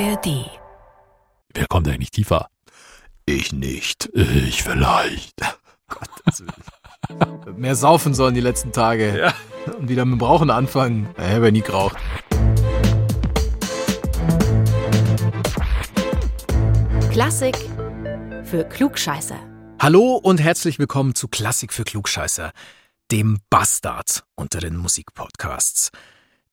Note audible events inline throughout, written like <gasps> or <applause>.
ARD. Wer kommt eigentlich tiefer? Ich nicht. Ich vielleicht. <laughs> Mehr saufen sollen die letzten Tage. Ja. Und wieder mit dem Rauchen anfangen. Ich habe ja nie geraucht. Klassik für Klugscheißer. Hallo und herzlich willkommen zu Klassik für Klugscheißer, dem Bastard unter den Musikpodcasts,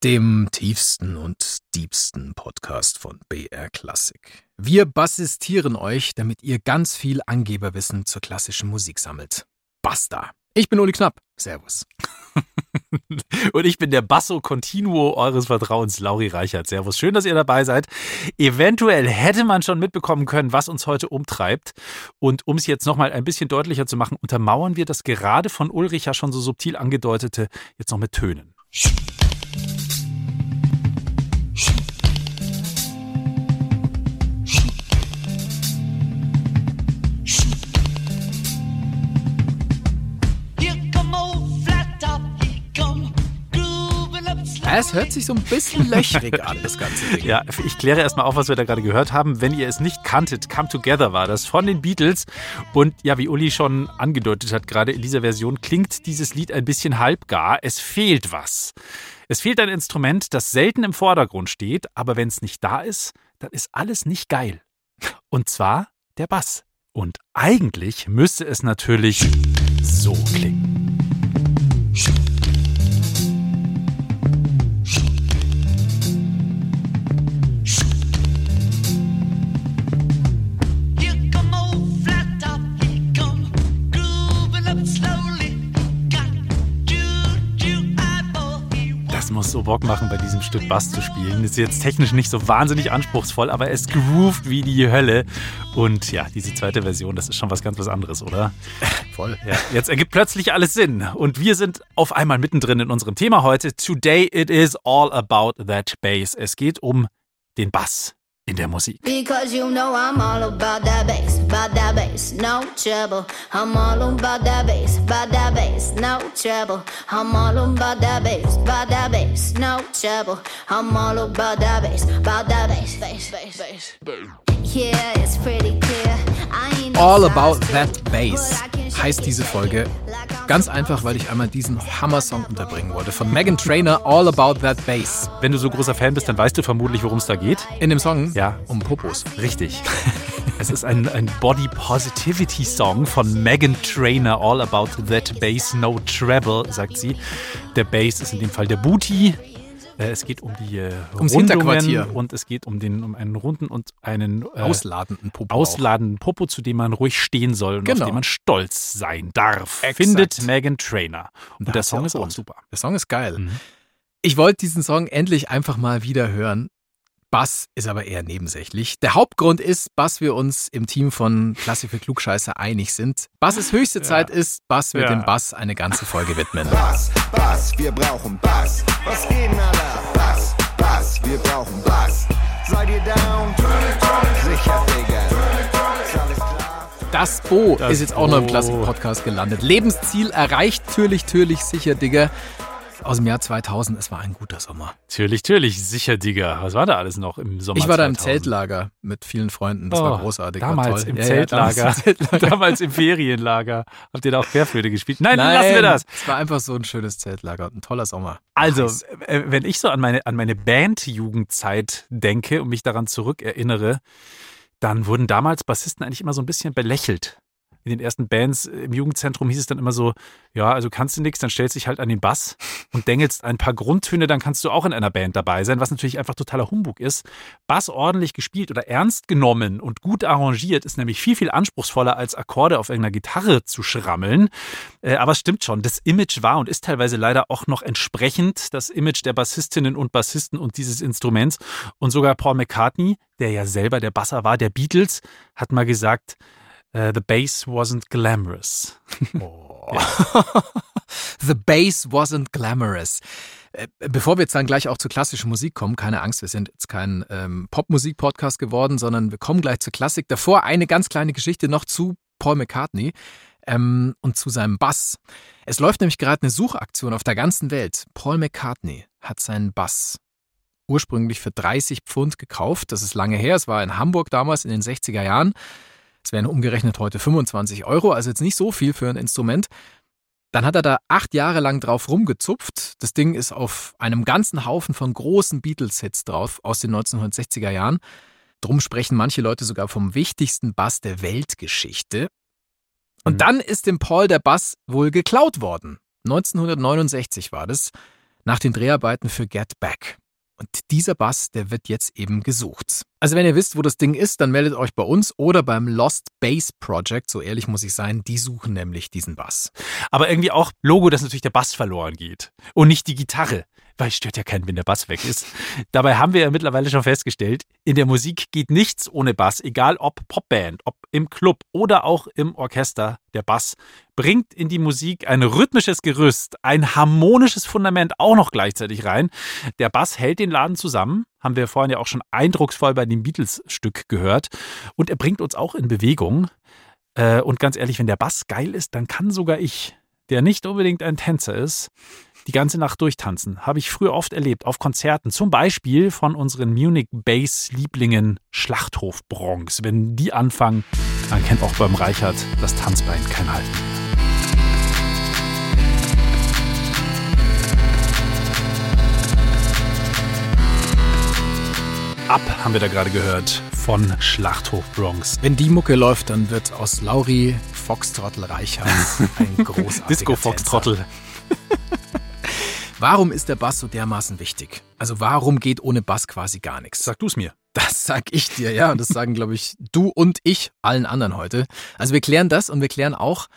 dem tiefsten und diebsten Podcast von BR Klassik. Wir bassistieren euch, damit ihr ganz viel Angeberwissen zur klassischen Musik sammelt. Basta. Ich bin Uli Knapp. Servus. <laughs> Und ich bin der Basso Continuo eures Vertrauens, Lauri Reichert. Servus. Schön, dass ihr dabei seid. Eventuell hätte man schon mitbekommen können, was uns heute umtreibt. Und um es jetzt nochmal ein bisschen deutlicher zu machen, untermauern wir das gerade von Ulrich ja schon so subtil angedeutete jetzt noch mit Tönen. Es hört sich so ein bisschen löchrig an, das ganze Ding. Ja, ich kläre erstmal auf, was wir da gerade gehört haben. Wenn ihr es nicht kanntet, Come Together war das von den Beatles. Und ja, wie Uli schon angedeutet hat, gerade in dieser Version klingt dieses Lied ein bisschen halbgar. Es fehlt was. Es fehlt ein Instrument, das selten im Vordergrund steht, aber wenn es nicht da ist, dann ist alles nicht geil. Und zwar der Bass. Und eigentlich müsste es natürlich so klingen. So Bock machen, bei diesem Stück Bass zu spielen. Ist jetzt technisch nicht so wahnsinnig anspruchsvoll, aber es groovt wie die Hölle. Und ja, diese zweite Version, das ist schon was ganz was anderes, oder? <laughs> Voll. Ja, jetzt ergibt plötzlich alles Sinn. Und wir sind auf einmal mittendrin in unserem Thema heute. Today it is all about that bass. Es geht um den Bass in der Musik. Because you know I'm all about that bass, about that bass, no trouble. I'm all about that bass, about that bass, no trouble. I'm all about that bass, about that bass, no trouble. I'm all about that bass, about that bass, bass, bass, bass. Yeah, it's pretty clear. All About That Bass heißt diese Folge. Ganz einfach, weil ich einmal diesen Hammer-Song unterbringen wollte. Von Megan Trainor, All About That Bass. Wenn du so großer Fan bist, dann weißt du vermutlich, worum es da geht. In dem Song Ja. um Popos. Richtig. <laughs> Es ist ein, ein Body Positivity Song von Megan Trainor, All About That Bass, No Treble, sagt sie. Der Bass ist in dem Fall der Booty. Äh, Es geht um die äh, Ums Hinterquartier. und es geht um, den, um einen runden und einen äh, Ausladenden Popo. ausladenden Popo, zu dem man ruhig stehen soll und Genau. auf dem man stolz sein darf. Exakt. Findet Megan Trainor. Und Da der Song ist auch super. Der Song ist geil. Mhm. Ich wollte diesen Song endlich einfach mal wieder hören. Bass ist aber eher nebensächlich. Der Hauptgrund ist, dass wir uns im Team von Klassik für Klugscheißer einig sind. Bass es höchste Zeit ist, Bass wird Ja. dem Bass eine ganze Folge widmen. Bass, Bass, wir brauchen Bass. Was geht denn alle? Bass, Bass, wir brauchen Bass. Seid ihr down? Sicher, Digga. Ist alles klar? Das Bo Das ist jetzt auch noch im Bo. Klassik-Podcast gelandet. Lebensziel erreicht, türlich, türlich, sicher, Digga. Aus dem Jahr 2000, es war ein guter Sommer. Natürlich, natürlich, sicher, Digga. Was war da alles noch im Sommer? Ich war da im 2000? Zeltlager mit vielen Freunden. Das Oh, war großartig. Damals war toll. im Ja, ja, Zeltlager. damals im Zeltlager. <laughs> damals im Ferienlager. Habt ihr da auch Querflöte gespielt? Nein, Nein, lassen wir das. Es war einfach so ein schönes Zeltlager und ein toller Sommer. Also, Nice. äh, wenn ich so an meine, an meine Band-Jugendzeit denke und mich daran zurückerinnere, dann wurden damals Bassisten eigentlich immer so ein bisschen belächelt. In den ersten Bands im Jugendzentrum hieß es dann immer so, ja, also kannst du nichts, dann stellst dich halt an den Bass und dengelst ein paar Grundtöne, dann kannst du auch in einer Band dabei sein, was natürlich einfach totaler Humbug ist. Bass ordentlich gespielt oder ernst genommen und gut arrangiert ist nämlich viel, viel anspruchsvoller als Akkorde auf irgendeiner Gitarre zu schrammeln. Äh, aber es stimmt schon, das Image war und ist teilweise leider auch noch entsprechend das Image der Bassistinnen und Bassisten und dieses Instruments. Und sogar Paul McCartney, der ja selber der Basser war, der Beatles, hat mal gesagt, äh, the bass wasn't glamorous. <laughs> <laughs> The bass wasn't glamorous. Äh, Bevor wir jetzt dann gleich auch zur klassischen Musik kommen, keine Angst, wir sind jetzt kein ähm, Popmusik-Podcast geworden, sondern wir kommen gleich zur Klassik. Davor eine ganz kleine Geschichte noch zu Paul McCartney ähm, und zu seinem Bass. Es läuft nämlich gerade eine Suchaktion auf der ganzen Welt. Paul McCartney hat seinen Bass ursprünglich für 30 Pfund gekauft. Das ist lange her. Es war in Hamburg damals in den 60er Jahren. Es wären umgerechnet heute 25 Euro, also jetzt nicht so viel für ein Instrument. Dann hat er da acht Jahre lang drauf rumgezupft. Das Ding ist auf einem ganzen Haufen von großen Beatles-Hits drauf aus den 1960er Jahren. Drum sprechen manche Leute sogar vom wichtigsten Bass der Weltgeschichte. Und Mhm. dann ist dem Paul der Bass wohl geklaut worden. 1969 war das, nach den Dreharbeiten für Get Back. Und dieser Bass, der wird jetzt eben gesucht. Also wenn ihr wisst, wo das Ding ist, dann meldet euch bei uns oder beim Lost Bass Project, so ehrlich muss ich sein, die suchen nämlich diesen Bass. Aber irgendwie auch Logo, dass natürlich der Bass verloren geht und nicht die Gitarre. Weil es stört ja keinen, wenn der Bass weg ist. Dabei haben wir ja mittlerweile schon festgestellt, in der Musik geht nichts ohne Bass, egal ob Popband, ob im Club oder auch im Orchester. Der Bass bringt in die Musik ein rhythmisches Gerüst, ein harmonisches Fundament auch noch gleichzeitig rein. Der Bass hält den Laden zusammen, haben wir vorhin ja auch schon eindrucksvoll bei dem Beatles-Stück gehört. Und er bringt uns auch in Bewegung. Äh, Und ganz ehrlich, wenn der Bass geil ist, dann kann sogar ich, der nicht unbedingt ein Tänzer ist, die ganze Nacht durchtanzen. Habe ich früher oft erlebt, auf Konzerten. Zum Beispiel von unseren Munich Bass-Lieblingen Schlachthof Bronx. Wenn die anfangen, dann kennt auch beim Reichert das Tanzbein kein Halt. Ab haben wir da gerade gehört von Schlachthof Bronx. Wenn die Mucke läuft, dann wird aus Lauri Foxtrottel Reichert ein <laughs> großartiger Disco Fox Tänzer. Trottel. Warum ist der Bass so dermaßen wichtig? Also warum geht ohne Bass quasi gar nichts? Sag du's mir. Das sag ich dir, ja. Und das sagen, glaube ich, du und ich allen anderen heute. Also wir klären das und wir klären auch,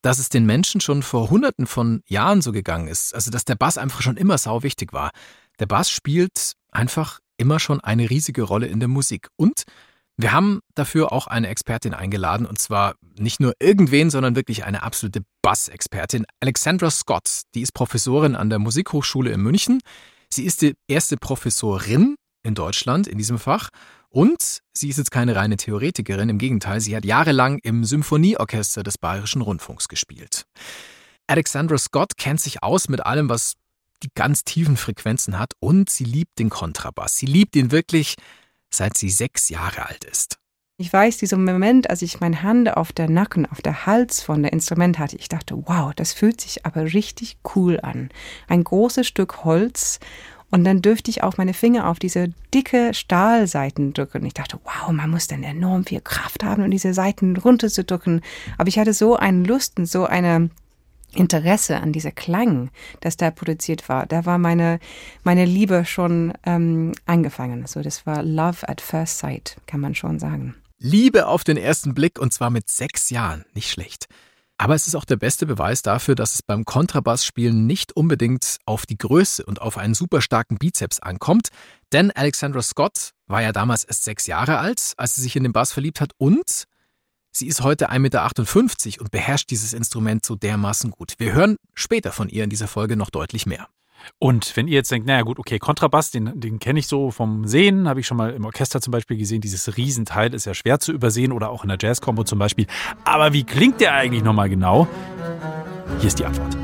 dass es den Menschen schon vor hunderten von Jahren so gegangen ist. Also dass der Bass einfach schon immer sau wichtig war. Der Bass spielt einfach immer schon eine riesige Rolle in der Musik. Und wir haben dafür auch eine Expertin eingeladen, und zwar nicht nur irgendwen, sondern wirklich eine absolute Bass-Expertin. Alexandra Scott, die ist Professorin an der Musikhochschule in München. Sie ist die erste Professorin in Deutschland in diesem Fach. Und sie ist jetzt keine reine Theoretikerin, im Gegenteil, sie hat jahrelang im Symphonieorchester des Bayerischen Rundfunks gespielt. Alexandra Scott kennt sich aus mit allem, was die ganz tiefen Frequenzen hat und sie liebt den Kontrabass. Sie liebt ihn wirklich, seit sie sechs Jahre alt ist. Ich weiß, dieser Moment, als ich meine Hand auf der Nacken, auf der Hals von der Instrument hatte, ich dachte, wow, das fühlt sich aber richtig cool an. Ein großes Stück Holz und dann dürfte ich auch meine Finger auf diese dicke Stahlseiten drücken. Ich dachte, wow, man muss dann enorm viel Kraft haben, um diese Seiten runterzudrücken. Aber ich hatte so eine Lust und so eine Interesse an dieser Klang, das da produziert war. Da war meine, meine Liebe schon ähm, angefangen. Also das war Love at First Sight, kann man schon sagen. Liebe auf den ersten Blick und zwar mit sechs Jahren. Nicht schlecht. Aber es ist auch der beste Beweis dafür, dass es beim Kontrabassspielen nicht unbedingt auf die Größe und auf einen super starken Bizeps ankommt. Denn Alexandra Scott war ja damals erst sechs Jahre alt, als sie sich in den Bass verliebt hat und sie ist heute 1,58 Meter und beherrscht dieses Instrument so dermaßen gut. Wir hören später von ihr in dieser Folge noch deutlich mehr. Und wenn ihr jetzt denkt, naja gut, okay, Kontrabass, den, den kenne ich so vom Sehen, habe ich schon mal im Orchester zum Beispiel gesehen. Dieses Riesenteil ist ja schwer zu übersehen oder auch in der Jazz-Kombo zum Beispiel. Aber wie klingt der eigentlich nochmal genau? Hier ist die Antwort.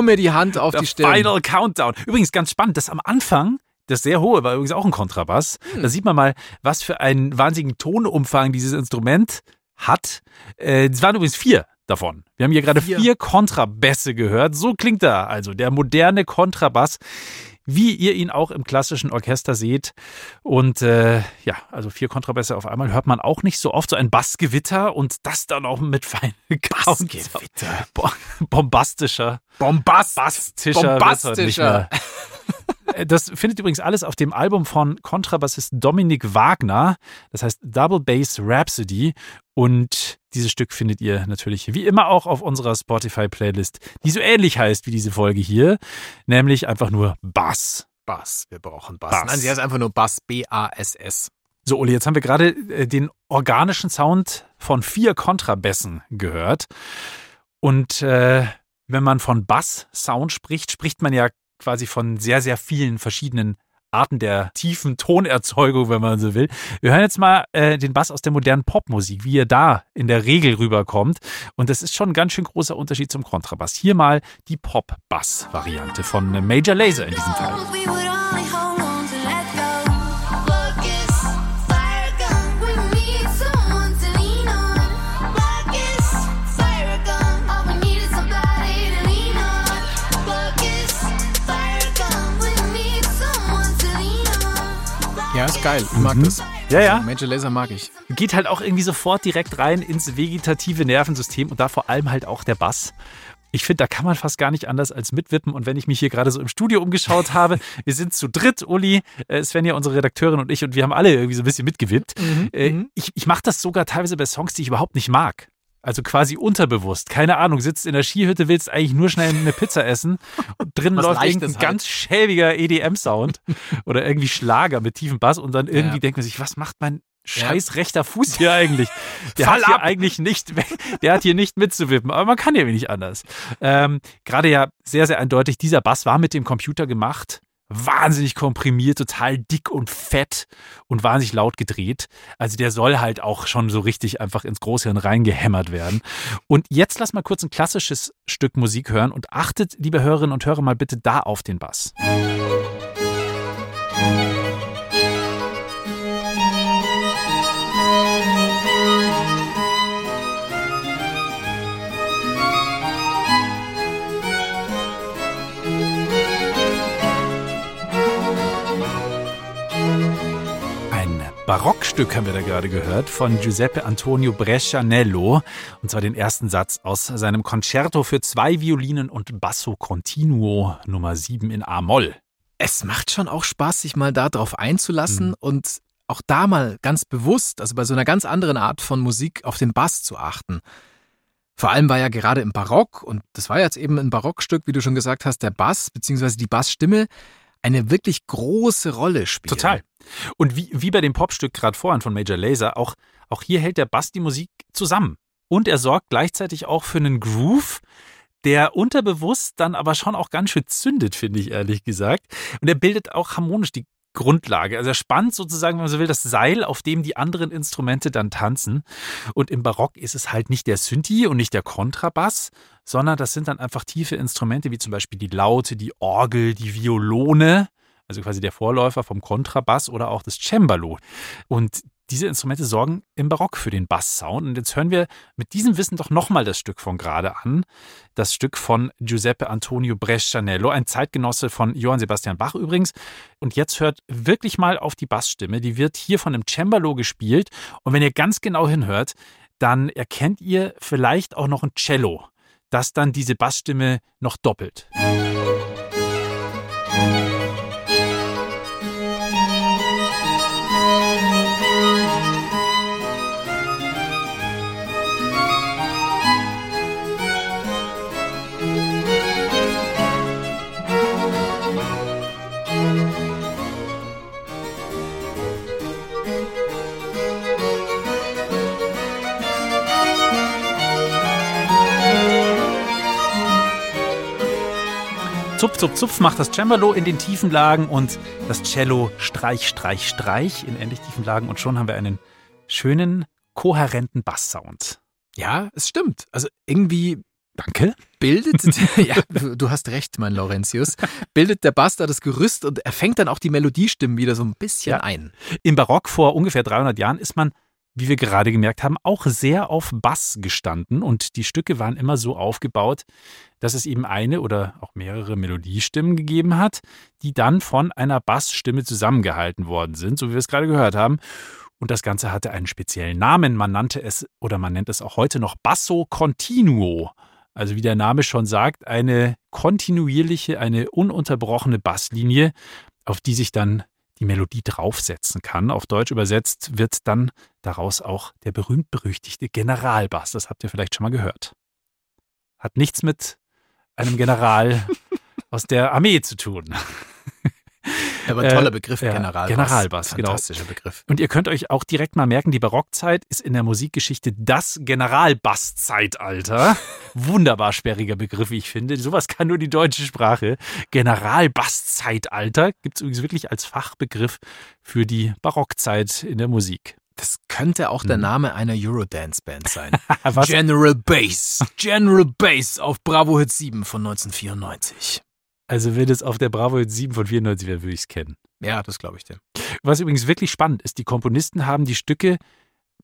Hau mir die Hand auf die Stirn. Final Countdown. Übrigens ganz spannend, das am Anfang, das sehr hohe, war übrigens auch ein Kontrabass. Hm. Da sieht man mal, was für einen wahnsinnigen Tonumfang dieses Instrument hat. Äh, Es waren übrigens vier davon. Wir haben hier gerade Vier. vier Kontrabässe gehört. So klingt er also, der moderne Kontrabass, wie ihr ihn auch im klassischen Orchester seht. Und äh, ja, also vier Kontrabässe auf einmal hört man auch nicht so oft. So ein Bassgewitter und das dann auch mit feinen <laughs> Bassgewitter. Bo- Bombastischer. Bombast. Bastischer. wird's heute nicht Bombastischer. mehr. Das findet übrigens alles auf dem Album von Kontrabassist Dominik Wagner. Das heißt Double Bass Rhapsody. Und dieses Stück findet ihr natürlich wie immer auch auf unserer Spotify-Playlist, die so ähnlich heißt wie diese Folge hier, nämlich einfach nur Bass. Bass. Wir brauchen Bass. Bass. Nein, sie heißt einfach nur Bass. B-A-S-S. So, Uli, jetzt haben wir gerade äh, den organischen Sound von vier Kontrabässen gehört. Und äh, wenn man von Bass-Sound spricht, spricht man ja quasi von sehr, sehr vielen verschiedenen Arten der tiefen Tonerzeugung, wenn man so will. Wir hören jetzt mal äh, den Bass aus der modernen Popmusik, wie er da in der Regel rüberkommt. Und das ist schon ein ganz schön großer Unterschied zum Kontrabass. Hier mal die Pop-Bass-Variante von Major Lazer in diesem Fall. Ist geil. Ich mag das. Mhm. Ja, ja. Also Major Laser mag ich. geht halt auch irgendwie sofort direkt rein ins vegetative Nervensystem und da vor allem halt auch der Bass. Ich finde, da kann man fast gar nicht anders als mitwippen. Und wenn ich mich hier gerade so im Studio umgeschaut <laughs> habe, wir sind zu dritt, Uli, äh, Svenja, unsere Redakteurin und ich, und wir haben alle irgendwie so ein bisschen mitgewippt. Äh, Ich, ich mache das sogar teilweise bei Songs, die ich überhaupt nicht mag. Also quasi unterbewusst. Keine Ahnung, sitzt in der Skihütte, willst eigentlich nur schnell eine Pizza essen und drinnen Was läuft irgendein halt. ganz schäbiger EDM-Sound oder irgendwie Schlager mit tiefem Bass und dann irgendwie Ja. denkt man sich, was macht mein scheiß rechter Fuß hier eigentlich? Der Fall hat hier ab! eigentlich nicht, <laughs> der hat hier nicht mitzuwippen, aber man kann ja wenig anders. Ähm, Gerade ja sehr, sehr eindeutig, dieser Bass war mit dem Computer gemacht. Wahnsinnig komprimiert, total dick und fett und wahnsinnig laut gedreht. Also der soll halt auch schon so richtig einfach ins Großhirn reingehämmert werden. Und jetzt lass mal kurz ein klassisches Stück Musik hören und achtet, liebe Hörerinnen und Hörer, mal bitte da auf den Bass. Ein Barockstück haben wir da gerade gehört von Giuseppe Antonio Brescianello. Und zwar den ersten Satz aus seinem Concerto für zwei Violinen und Basso Continuo Nummer 7 in A-Moll. Es macht schon auch Spaß, sich mal da drauf einzulassen Mhm. und auch da mal ganz bewusst, also bei so einer ganz anderen Art von Musik auf den Bass zu achten. Vor allem war ja gerade im Barock, und das war jetzt eben ein Barockstück, wie du schon gesagt hast, der Bass bzw. die Bassstimme eine wirklich große Rolle spielt. Total. Und wie, wie bei dem Popstück gerade vorhin von Major Lazer, auch, auch hier hält der Bass die Musik zusammen. Und er sorgt gleichzeitig auch für einen Groove, der unterbewusst dann aber schon auch ganz schön zündet, finde ich ehrlich gesagt. Und er bildet auch harmonisch die Grundlage. Also er spannt sozusagen, wenn man so will, das Seil, auf dem die anderen Instrumente dann tanzen. Und im Barock ist es halt nicht der Synthi und nicht der Kontrabass, sondern das sind dann einfach tiefe Instrumente, wie zum Beispiel die Laute, die Orgel, die Violone, also quasi der Vorläufer vom Kontrabass oder auch das Cembalo. Und diese Instrumente sorgen im Barock für den Basssound. Und jetzt hören wir mit diesem Wissen doch nochmal das Stück von gerade an. Das Stück von Giuseppe Antonio Brescianello, ein Zeitgenosse von Johann Sebastian Bach übrigens. Und jetzt hört wirklich mal auf die Bassstimme. Die wird hier von einem Cembalo gespielt. Und wenn ihr ganz genau hinhört, dann erkennt ihr vielleicht auch noch ein Cello, das dann diese Bassstimme noch doppelt. Zupf, zupf, zupf macht das Cembalo in den tiefen Lagen und das Cello Streich, Streich, Streich in ähnlich tiefen Lagen und schon haben wir einen schönen, kohärenten Basssound. Ja, es stimmt. Also irgendwie Danke. bildet, <laughs> <laughs> ja, du hast recht, mein Laurentius, bildet der Bass da das Gerüst und er fängt dann auch die Melodiestimmen wieder so ein bisschen Ja. ein. Im Barock vor ungefähr 300 Jahren ist man, wie wir gerade gemerkt haben, auch sehr auf Bass gestanden und die Stücke waren immer so aufgebaut, dass es eben eine oder auch mehrere Melodiestimmen gegeben hat, die dann von einer Bassstimme zusammengehalten worden sind, so wie wir es gerade gehört haben. Und das Ganze hatte einen speziellen Namen. Man nannte es oder man nennt es auch heute noch Basso Continuo. Also wie der Name schon sagt, eine kontinuierliche, eine ununterbrochene Basslinie. auf die sich dann die Melodie draufsetzen kann. Auf Deutsch übersetzt wird dann daraus auch der berühmt-berüchtigte Generalbass. Das habt ihr vielleicht schon mal gehört. Hat nichts mit einem General <laughs> aus der Armee zu tun. Aber ein toller Äh, Begriff, ja, Generalbass. Generalbass, genau. Fantastischer Begriff. Und ihr könnt euch auch direkt mal merken, die Barockzeit ist in der Musikgeschichte das Generalbasszeitalter. <laughs> Wunderbar sperriger Begriff, wie ich finde. Sowas kann nur die deutsche Sprache. Generalbasszeitalter gibt es übrigens wirklich als Fachbegriff für die Barockzeit in der Musik. Das könnte auch der Mhm. Name einer Eurodance-Band sein. <laughs> General Bass. General Bass auf Bravo Hit 7 von 1994. Also wenn es auf der Bravo Hit 7 von 94 wäre, würde ich es kennen. Ja, das glaube ich dir. Was übrigens wirklich spannend ist, die Komponisten haben die Stücke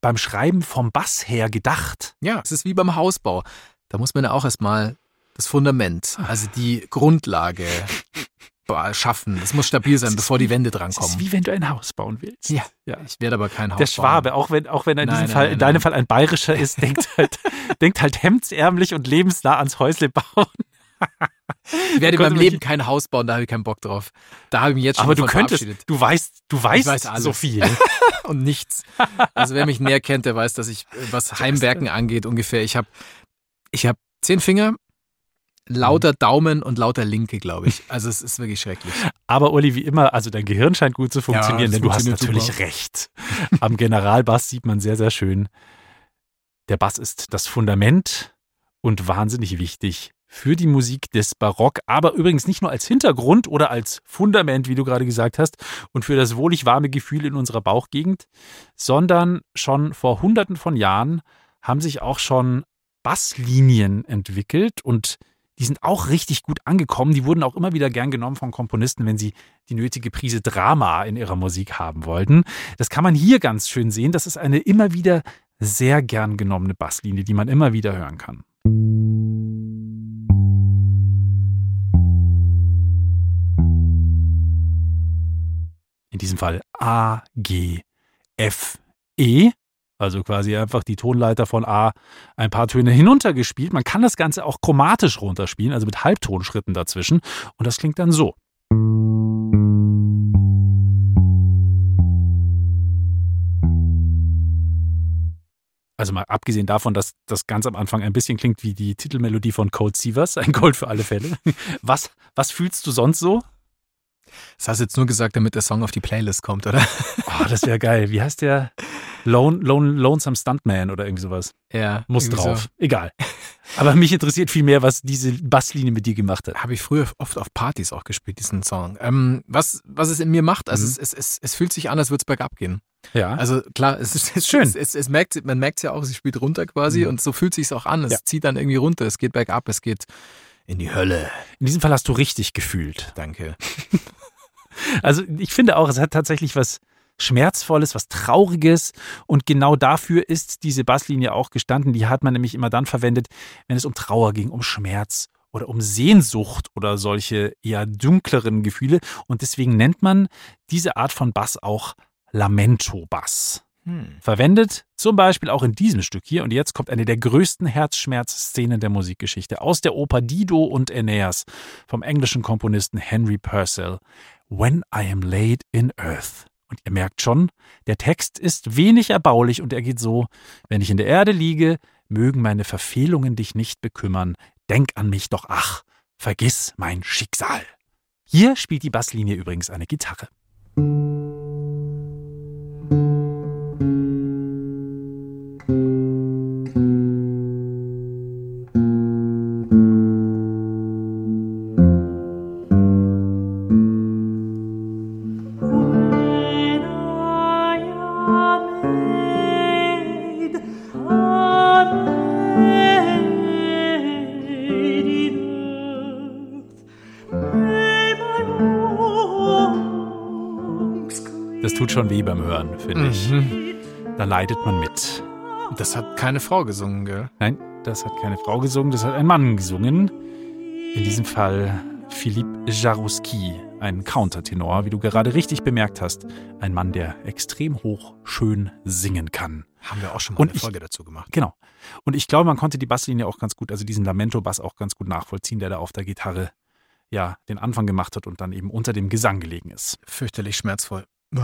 beim Schreiben vom Bass her gedacht. Ja, es ist wie beim Hausbau. Da muss man ja auch erstmal das Fundament, also die Grundlage <laughs> schaffen. Das muss stabil sein, Es bevor die Wände Es ist drankommen. wie wenn du ein Haus bauen willst. Ja. ja. Ich werde aber kein Haus Der Schwabe, auch wenn, auch wenn er in Nein, diesem nein, Fall, nein, in deinem. Fall ein bayerischer ist, denkt <laughs> halt, denkt halt hemdsärmlich und lebensnah ans Häusle bauen. <laughs> Ich werde in meinem Leben kein Haus bauen, da habe ich keinen Bock drauf. Da habe ich mich jetzt schon Aber du könntest, du weißt, du weißt, weiß alles. so viel. <laughs> und nichts. Also wer mich näher kennt, der weiß, dass ich, äh, was <laughs> Heimwerken angeht, ungefähr, ich habe ich hab zehn Finger, lauter Mhm. Daumen und lauter Linke, glaube ich. Also es ist wirklich schrecklich. <laughs> Aber Uli, wie immer, also dein Gehirn scheint gut zu funktionieren, das denn du hast natürlich super. recht. Am Generalbass sieht man sehr, sehr schön, der Bass ist das Fundament und wahnsinnig wichtig für die Musik des Barock, aber übrigens nicht nur als Hintergrund oder als Fundament, wie du gerade gesagt hast, und für das wohlig warme Gefühl in unserer Bauchgegend, sondern schon vor hunderten von Jahren haben sich auch schon Basslinien entwickelt und die sind auch richtig gut angekommen. Die wurden auch immer wieder gern genommen von Komponisten, wenn sie die nötige Prise Drama in ihrer Musik haben wollten. Das kann man hier ganz schön sehen. Das ist eine immer wieder sehr gern genommene Basslinie, die man immer wieder hören kann. In diesem Fall A, G, F, E. Also quasi einfach die Tonleiter von A ein paar Töne hinuntergespielt. Man kann das Ganze auch chromatisch runterspielen, also mit Halbtonschritten dazwischen. Und das klingt dann so. Also mal abgesehen davon, dass das ganz am Anfang ein bisschen klingt wie die Titelmelodie von Code Sievers, ein Gold für alle Fälle. Was, was fühlst du sonst so? Das hast du jetzt nur gesagt, damit der Song auf die Playlist kommt, oder? Oh, <laughs> das wäre geil. Wie heißt der? Lone, Lone, Lonesome Stuntman oder irgendwie sowas. Ja. Muss drauf. So. Egal. <laughs> Aber mich interessiert viel mehr, was diese Basslinie mit dir gemacht hat. Habe ich früher oft auf Partys auch gespielt, diesen Song. Ähm, was, was es in mir macht, also Mhm. es, es, es, es fühlt sich an, als würde es bergab gehen. Ja. Also klar, es ist, es Schön. Es, es, es merkt, man merkt es ja auch, sie spielt runter quasi Mhm. und so fühlt sich auch an. Es Ja. zieht dann irgendwie runter, es geht bergab, es geht in die Hölle. In diesem Fall hast du richtig gefühlt. Danke. <laughs> Also ich finde auch, es hat tatsächlich was Schmerzvolles, was Trauriges und genau dafür ist diese Basslinie auch gestanden. Die hat man nämlich immer dann verwendet, wenn es um Trauer ging, um Schmerz oder um Sehnsucht oder solche eher dunkleren Gefühle. Und deswegen nennt man diese Art von Bass auch Lamento-Bass. Hm. Verwendet zum Beispiel auch in diesem Stück hier. Und jetzt kommt eine der größten Herzschmerzszenen der Musikgeschichte aus der Oper Dido und Aeneas vom englischen Komponisten Henry Purcell. When I am laid in earth. Und ihr merkt schon, der Text ist wenig erbaulich und er geht so, wenn ich in der Erde liege, mögen meine Verfehlungen dich nicht bekümmern, denk an mich doch ach, vergiss mein Schicksal. Hier spielt die Basslinie übrigens eine Gitarre. Finde ich. Mhm. Da leidet man mit. Das hat keine Frau gesungen, gell? Nein, das hat keine Frau gesungen, das hat ein Mann gesungen. In diesem Fall Philippe Jarouski, ein Countertenor, wie du gerade richtig bemerkt hast. Ein Mann, der extrem hoch schön singen kann. Haben wir auch schon mal Und eine ich- Folge dazu gemacht. Genau. Und ich glaube, man konnte die Basslinie auch ganz gut, also diesen Lamento-Bass auch ganz gut nachvollziehen, der da auf der Gitarre ja den Anfang gemacht hat und dann eben unter dem Gesang gelegen ist. Fürchterlich schmerzvoll. <laughs>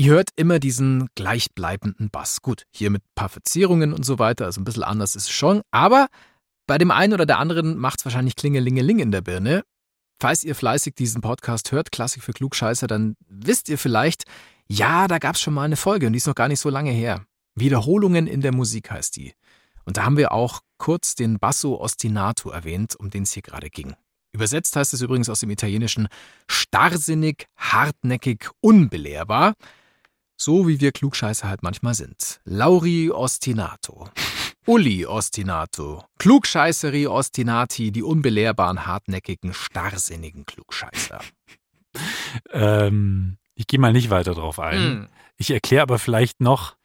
Ihr hört immer diesen gleichbleibenden Bass. Gut, hier mit ein paar Verzierungen und so weiter, also ein bisschen anders ist es schon, aber bei dem einen oder der anderen macht es wahrscheinlich Klingelingeling in der Birne. Falls ihr fleißig diesen Podcast hört, Klassik für Klugscheißer, dann wisst ihr vielleicht, ja, da gab es schon mal eine Folge und die ist noch gar nicht so lange her. Wiederholungen in der Musik heißt die. Und da haben wir auch kurz den Basso Ostinato erwähnt, um den es hier gerade ging. Übersetzt heißt es übrigens aus dem Italienischen starrsinnig, hartnäckig, unbelehrbar. So wie wir Klugscheißer halt manchmal sind. Lauri Ostinato. <laughs> Uli Ostinato. Klugscheißeri Ostinati, die unbelehrbaren, hartnäckigen, starrsinnigen Klugscheißer. <laughs> Ähm, ich gehe mal nicht weiter drauf ein. Hm. Ich erkläre aber vielleicht noch,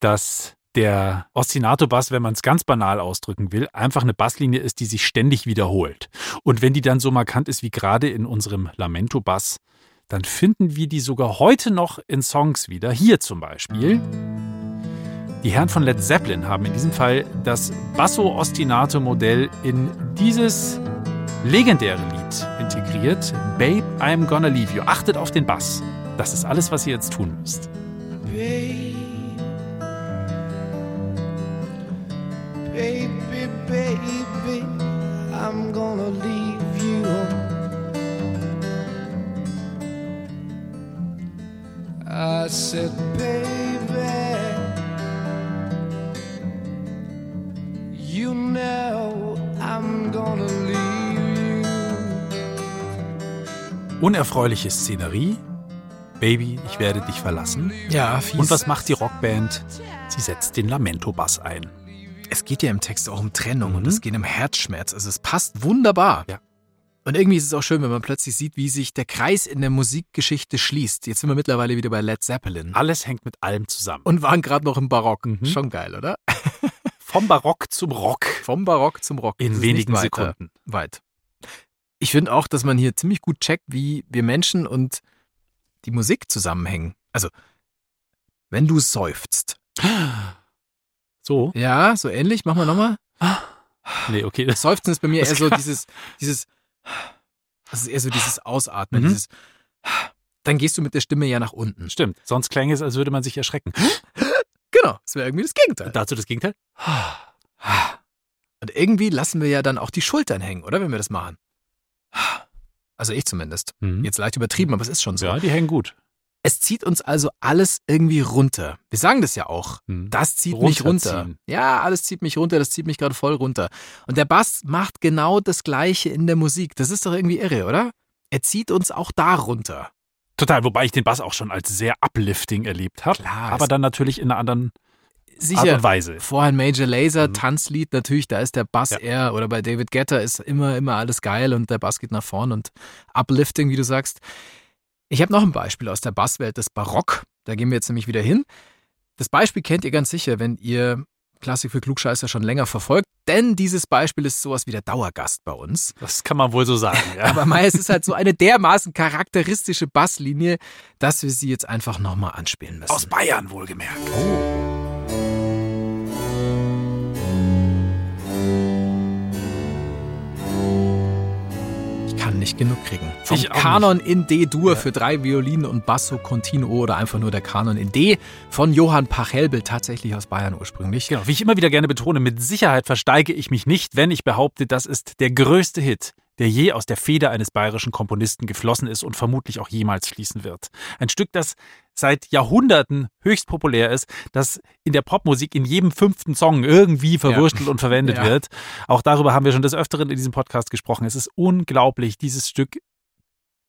dass der Ostinato-Bass, wenn man es ganz banal ausdrücken will, einfach eine Basslinie ist, die sich ständig wiederholt. Und wenn die dann so markant ist wie gerade in unserem Lamento-Bass, dann finden wir die sogar heute noch in Songs wieder. Hier zum Beispiel. Die Herren von Led Zeppelin haben in diesem Fall das Basso Ostinato Modell in dieses legendäre Lied integriert. Babe, I'm gonna leave you. Achtet auf den Bass. Das ist alles, was ihr jetzt tun müsst. Baby, baby, I'm gonna leave you. I said, baby, you know I'm gonna leave you. Unerfreuliche Szenerie. Baby, ich werde dich verlassen. Ja, fies. Und was macht die Rockband? Sie setzt den Lamento-Bass ein. Es geht ja im Text auch um Trennung und es geht um Herzschmerz. Also es passt wunderbar. Ja. Und irgendwie ist es auch schön, wenn man plötzlich sieht, wie sich der Kreis in der Musikgeschichte schließt. Jetzt sind wir mittlerweile wieder bei Led Zeppelin. Alles hängt mit allem zusammen. Und waren gerade noch im Barock. Mhm. Schon geil, oder? <laughs> Vom Barock zum Rock. Vom Barock zum Rock. In wenigen Sekunden. Weit. Ich finde auch, dass man hier ziemlich gut checkt, wie wir Menschen und die Musik zusammenhängen. Also, wenn du seufzt. <gasps> So? Ja, so ähnlich. Mach mal nochmal. <gasps> Nee, okay. Seufzen ist bei mir Das eher so dieses, dieses, das ist eher so dieses Ausatmen, Mhm. dieses, dann gehst du mit der Stimme ja nach unten. stimmt. Sonst klänge es, als würde man sich erschrecken. Genau, das wäre irgendwie das Gegenteil. Dazu das Gegenteil? Und irgendwie lassen wir ja dann auch die Schultern hängen, oder, wenn wir das machen. Also ich zumindest. Mhm. Jetzt leicht übertrieben, aber es ist schon so. Ja, die hängen gut. Es zieht uns also alles irgendwie runter. Wir sagen das ja auch. Mhm. Das zieht mich runter. Ja, alles zieht mich runter, das zieht mich gerade voll runter. Und der Bass macht genau das Gleiche in der Musik. Das ist doch irgendwie irre, oder? Er zieht uns auch da runter. Total, wobei ich den Bass auch schon als sehr uplifting erlebt habe. Aber dann natürlich in einer anderen Art Sicher. und Weise. Vorher ein Major Laser, Mhm. Tanzlied, natürlich, da ist der Bass Ja. eher, oder bei David Guetta ist immer, immer alles geil und der Bass geht nach vorn und uplifting, wie du sagst. Ich habe noch ein Beispiel aus der Basswelt des Barock. Da gehen wir jetzt nämlich wieder hin. Das Beispiel kennt ihr ganz sicher, wenn ihr Klassik für Klugscheißer schon länger verfolgt, denn dieses Beispiel ist sowas wie der Dauergast bei uns. Das kann man wohl so sagen. Ja. <laughs> Aber Maya, es ist halt so eine dermaßen charakteristische Basslinie, dass wir sie jetzt einfach nochmal anspielen müssen. Aus Bayern wohlgemerkt. Ich nicht genug kriegen. Vom Ich Kanon in D-Dur für drei Violinen und Basso Continuo oder einfach nur der Kanon in D von Johann Pachelbel, tatsächlich aus Bayern ursprünglich. Genau, wie ich immer wieder gerne betone, mit Sicherheit versteige ich mich nicht, wenn ich behaupte, das ist der größte Hit, der je aus der Feder eines bayerischen Komponisten geflossen ist und vermutlich auch jemals fließen wird. Ein Stück, das seit Jahrhunderten höchst populär ist, das in der Popmusik in jedem fünften Song irgendwie verwurstelt und verwendet <laughs> Ja. wird. Auch darüber haben wir schon des Öfteren in diesem Podcast gesprochen. Es ist unglaublich, dieses Stück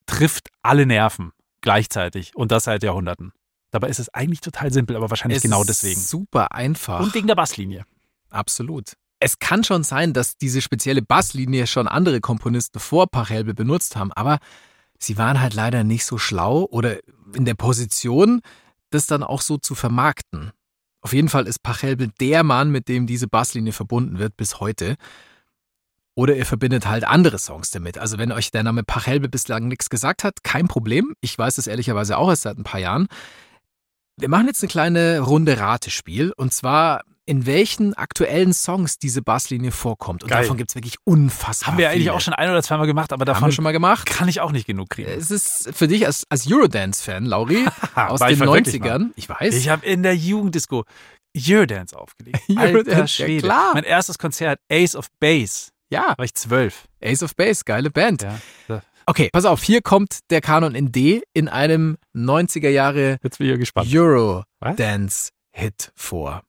trifft alle Nerven gleichzeitig und das seit Jahrhunderten. Dabei ist es eigentlich total simpel, aber wahrscheinlich Es genau deswegen. Super einfach. Und wegen der Basslinie. Absolut. Es kann schon sein, dass diese spezielle Basslinie schon andere Komponisten vor Pachelbel benutzt haben, aber sie waren halt leider nicht so schlau oder in der Position, das dann auch so zu vermarkten. Auf jeden Fall ist Pachelbel der Mann, mit dem diese Basslinie verbunden wird bis heute. Oder ihr verbindet halt andere Songs damit. Also wenn euch der Name Pachelbel bislang nichts gesagt hat, kein Problem. Ich weiß es ehrlicherweise auch erst seit ein paar Jahren. Wir machen jetzt eine kleine Runde Ratespiel. Und zwar in welchen aktuellen Songs diese Basslinie vorkommt. Und Geil. davon gibt es wirklich unfassbar Haben wir eigentlich viele. auch schon ein oder zweimal gemacht, aber Haben davon wir schon mal gemacht. kann ich auch nicht genug kriegen. Es ist für dich als, als Eurodance-Fan, Lauri, <laughs> aus den wirklich mal. 90ern. Ich weiß. Ich habe in der Jugenddisco Eurodance aufgelegt. <laughs> Eurodance, Alter ja Schwede. klar. Mein erstes Konzert, Ace of Base. ja, Da war ich zwölf. Ace of Base, geile Band. Ja. Okay, pass auf, hier kommt der Kanon in D in einem 90er Jahre Jetzt bin ich Euro-Dance-Hit vor.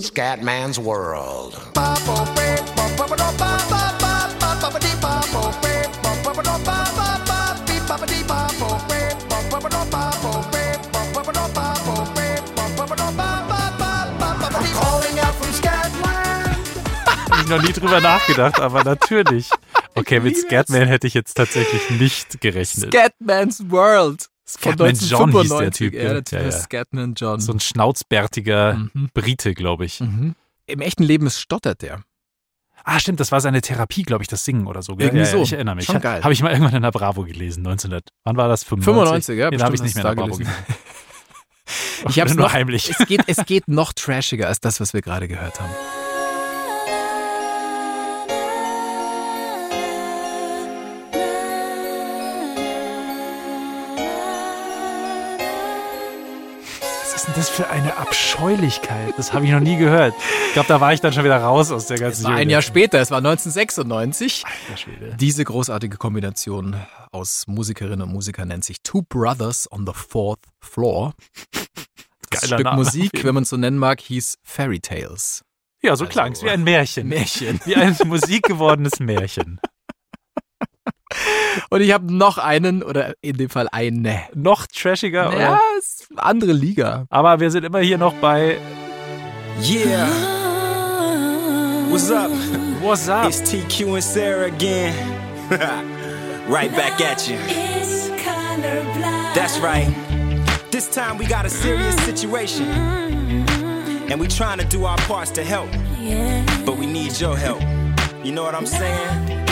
Scatman's World. Habe ich noch nie drüber nachgedacht, aber natürlich. <laughs> Okay, mit. Scatman hätte ich jetzt tatsächlich nicht gerechnet. Scatman's World. Von Scatman John hieß der 1995. Typ, Ja, der Typ Ja, ja. Scatman John. So ein schnauzbärtiger Mhm. Brite, glaube ich. Mhm. Im echten Leben ist stottert der. Ah, stimmt, das war seine Therapie, glaube ich, das Singen oder so. Gell? Irgendwie so. Ich erinnere mich. Schon geil. Habe ich mal irgendwann in der Bravo gelesen, 1900. Wann war das? 95? 95, ja, da habe ich nicht mehr in der Bravo gelesen. <laughs> <laughs> Ich hab's nur noch- heimlich. Es geht, es geht noch trashiger als das, was wir gerade gehört haben. Ist denn das für eine Abscheulichkeit? Das habe ich noch nie gehört. Ich glaube, da war ich dann schon wieder raus aus der ganzen war ein Jugend. Jahr später, es war 1996. Alter Schwede. Diese großartige Kombination aus Musikerinnen und Musikern nennt sich Two Brothers on the Fourth Floor. Das Geiler Stück Name Musik, wenn man es so nennen mag, hieß Fairy Tales. Ja, so Also, klang es wie ein Märchen. Märchen. Wie ein musikgewordenes Märchen. Und ich habe noch einen, oder in dem Fall eine. Noch trashiger, Ja, oder? ist eine andere Liga. Aber wir sind immer hier noch bei Yeah. What's up? What's Up? It's TQ and Sarah again. <laughs> right back at you. That's right. This time we got a serious situation. And we trying to do our parts to help. But we need your help. You know what I'm saying?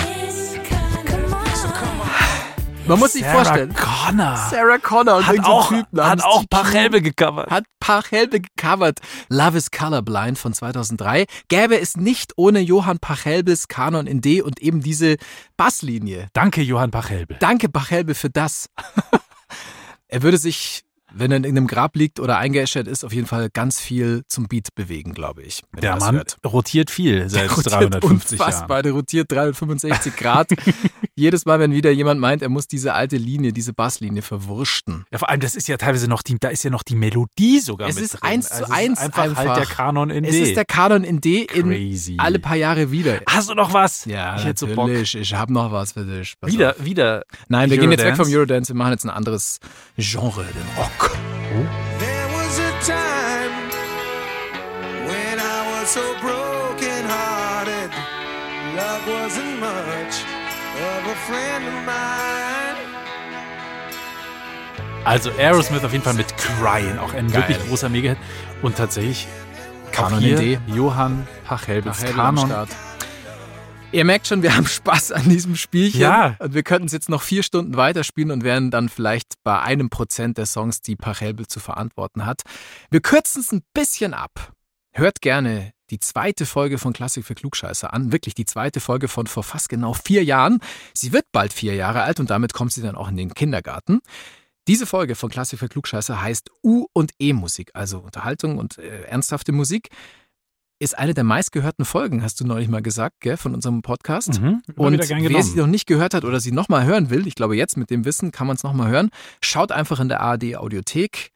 Man muss sich Sarah vorstellen, Connor. Sarah Connor und Hat auch, Typ hat auch Pachelbe gecovert. hat Pachelbe gecovert. Love is Colorblind von 2003. Gäbe es nicht ohne Johann Pachelbes Kanon in D und eben diese Basslinie. Danke, Johann Pachelbe. Danke, Pachelbe, für das. <laughs> er würde sich, wenn er in irgendeinem Grab liegt oder eingeäschert ist, auf jeden Fall ganz viel zum Beat bewegen, glaube ich. Der er Mann hört. rotiert viel seit rotiert 350 unfassbar, Jahren. der rotiert 365 Grad. <laughs> Jedes Mal, wenn wieder jemand meint, er muss diese alte Linie, diese Basslinie verwurschten. Ja, vor allem, das ist ja teilweise noch die, da ist ja noch die Melodie sogar Es mit ist drin. eins zu Also es eins einfach, einfach. halt der Kanon in Es D. ist der Kanon in D Crazy. in alle paar Jahre wieder. Hast du noch was? Ja, ich hätte so Bock. Ich habe noch was für dich. Pass Wieder, auf. wieder. Nein, wir gehen jetzt weg Eurodance. vom Eurodance. Wir machen jetzt ein anderes Genre, den Rock. There was a time when I was so broken hearted. Love wasn't much of a friend of mine. Also Aerosmith auf jeden Fall mit Crying, auch ein Geil. wirklich großer Mega-Hit. Und tatsächlich Kanon. Johann Pachelbes Nachher am Kanon. Start. Ihr merkt schon, wir <laughs> haben Spaß an diesem Spielchen. Ja. Und wir könnten es jetzt noch vier Stunden weiterspielen und wären dann vielleicht bei einem Prozent der Songs, die Pachelbel zu verantworten hat. Wir kürzen es ein bisschen ab. Hört gerne die zweite Folge von Klassik für Klugscheißer an. Wirklich die zweite Folge von vor fast genau vier Jahren. Sie wird bald vier Jahre alt und damit kommt sie dann auch in den Kindergarten. Diese Folge von Klassik für Klugscheißer heißt U- und E-Musik, also Unterhaltung und äh, ernsthafte Musik. Ist eine der meistgehörten Folgen, hast du neulich mal gesagt, gell, von unserem Podcast. Mhm, Und wer sie noch nicht gehört hat oder sie nochmal hören will, ich glaube jetzt mit dem Wissen kann man es nochmal hören, schaut einfach in der ARD Audiothek.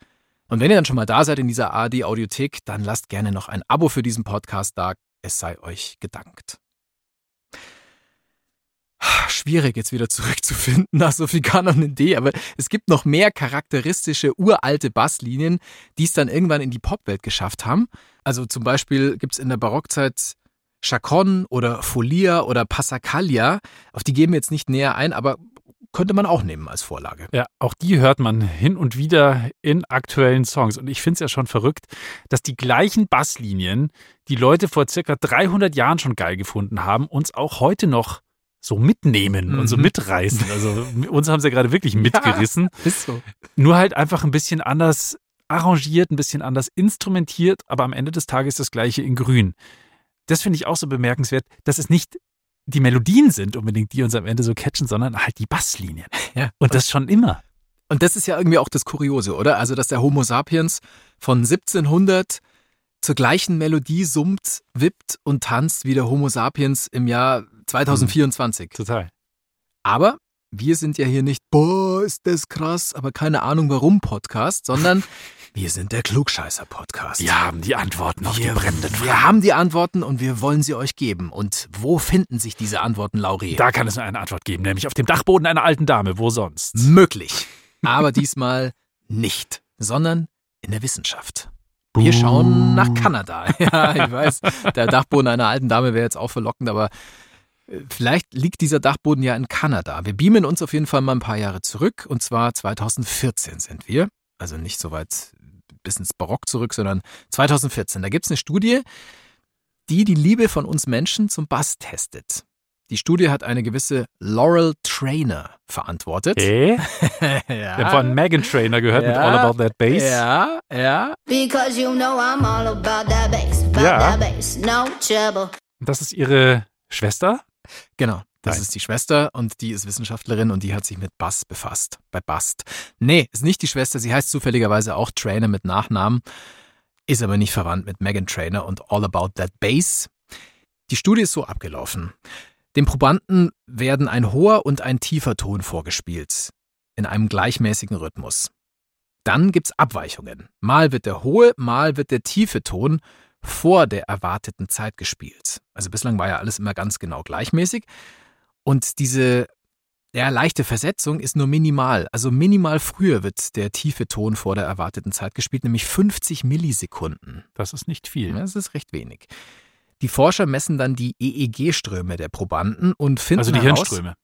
Und wenn ihr dann schon mal da seid in dieser ARD Audiothek, dann lasst gerne noch ein Abo für diesen Podcast da. Es sei euch gedankt. Schwierig jetzt wieder zurückzufinden nach so viel Kanon in D, aber es gibt noch mehr charakteristische uralte Basslinien, die es dann irgendwann in die Popwelt geschafft haben. Also zum Beispiel gibt es in der Barockzeit Chacon oder Folia oder Passacaglia. Auf die gehen wir jetzt nicht näher ein, aber könnte man auch nehmen als Vorlage. Ja, auch die hört man hin und wieder in aktuellen Songs. Und ich finde es ja schon verrückt, dass die gleichen Basslinien, die Leute vor circa 300 Jahren schon geil gefunden haben, uns auch heute noch so mitnehmen und so Mhm. mitreißen. Also uns haben sie ja gerade wirklich <laughs> mitgerissen. Ist so. Nur halt einfach ein bisschen anders arrangiert, ein bisschen anders instrumentiert, aber am Ende des Tages das gleiche in Grün. Das finde ich auch so bemerkenswert, dass es nicht die Melodien sind unbedingt, die uns am Ende so catchen, sondern halt die Basslinien. <laughs> Ja. Und das schon immer. Und das ist ja irgendwie auch das Kuriose, oder? Also, dass der Homo sapiens von 1700 zur gleichen Melodie summt, wippt und tanzt wie der Homo sapiens im Jahr 2024. Total. Aber wir sind ja hier nicht, boah, ist das krass, aber keine Ahnung warum Podcast, sondern <laughs> wir sind der Klugscheißer-Podcast. Wir haben die Antworten auf die brennenden Fragen. Wir haben die Antworten und wir wollen sie euch geben. Und wo finden sich diese Antworten, Lauri? Da kann es nur eine Antwort geben, nämlich auf dem Dachboden einer alten Dame. Wo sonst? Möglich. Aber diesmal nicht, sondern in der Wissenschaft. Wir schauen nach Kanada. <laughs> Ja, ich weiß, der Dachboden einer alten Dame wäre jetzt auch verlockend, aber vielleicht liegt dieser Dachboden ja in Kanada. Wir beamen uns auf jeden Fall mal ein paar Jahre zurück und zwar 2014 sind wir. Also nicht so weit bis ins Barock zurück, sondern 2014. Da gibt es eine Studie, die die Liebe von uns Menschen zum Bass testet. Die Studie hat eine gewisse Laurel Trainer verantwortet. Äh? <laughs> ja. Wir haben von Megan Trainer gehört mit Ja. All About That Bass. Ja, ja. Because you know I'm all about that bass, about Ja. that bass, no trouble. Das ist ihre Schwester. Genau. Das Nein. ist die Schwester und die ist Wissenschaftlerin und die hat sich mit Bass befasst. Bei Bast. Nee, ist nicht die Schwester. Sie heißt zufälligerweise auch Trainer mit Nachnamen. Ist aber nicht verwandt mit Megan Trainer und All About That Bass. Die Studie ist so abgelaufen. Dem Probanden werden ein hoher und ein tiefer Ton vorgespielt. In einem gleichmäßigen Rhythmus. Dann gibt's Abweichungen. Mal wird der hohe, mal wird der tiefe Ton vor der erwarteten Zeit gespielt. Also bislang war ja alles immer ganz genau gleichmäßig. Und diese ja, leichte Versetzung ist nur minimal. Also minimal früher wird der tiefe Ton vor der erwarteten Zeit gespielt, nämlich 50 Millisekunden. Das ist nicht viel. Das ist recht wenig. Die Forscher messen dann die EEG-Ströme der Probanden und finden Also die heraus, Hirnströme.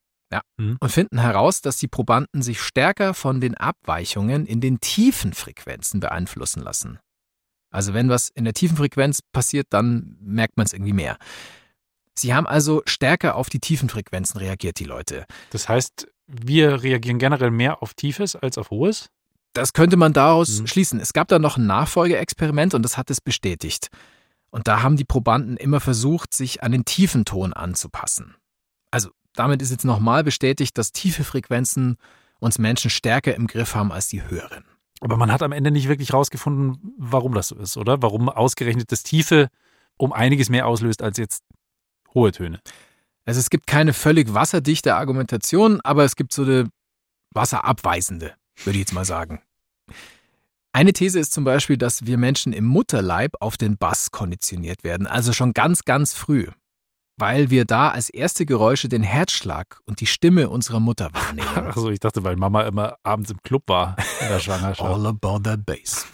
und finden heraus, dass die Probanden sich stärker von den Abweichungen in den tiefen Frequenzen beeinflussen lassen. Also wenn was in der tiefen Frequenz passiert, dann merkt man es irgendwie mehr. Sie haben also stärker auf die tiefen Frequenzen reagiert, die Leute. Das heißt, wir reagieren generell mehr auf Tiefes als auf Hohes. Das könnte man daraus Mhm. schließen. Es gab da noch ein Nachfolgeexperiment und das hat es bestätigt. Und da haben die Probanden immer versucht, sich an den tiefen Ton anzupassen. Also damit ist jetzt nochmal bestätigt, dass tiefe Frequenzen uns Menschen stärker im Griff haben als die höheren. Aber man hat am Ende nicht wirklich rausgefunden, warum das so ist, oder? Warum ausgerechnet das Tiefe um einiges mehr auslöst als jetzt hohe Töne. Also es gibt keine völlig wasserdichte Argumentation, aber es gibt so eine wasserabweisende, würde ich jetzt mal sagen. Eine These ist zum Beispiel, dass wir Menschen im Mutterleib auf den Bass konditioniert werden, also schon ganz, ganz früh, weil wir da als erste Geräusche den Herzschlag und die Stimme unserer Mutter wahrnehmen. <laughs> Achso, ich dachte, weil Mama immer abends im Club war in der Schwangerschaft. All about that bass.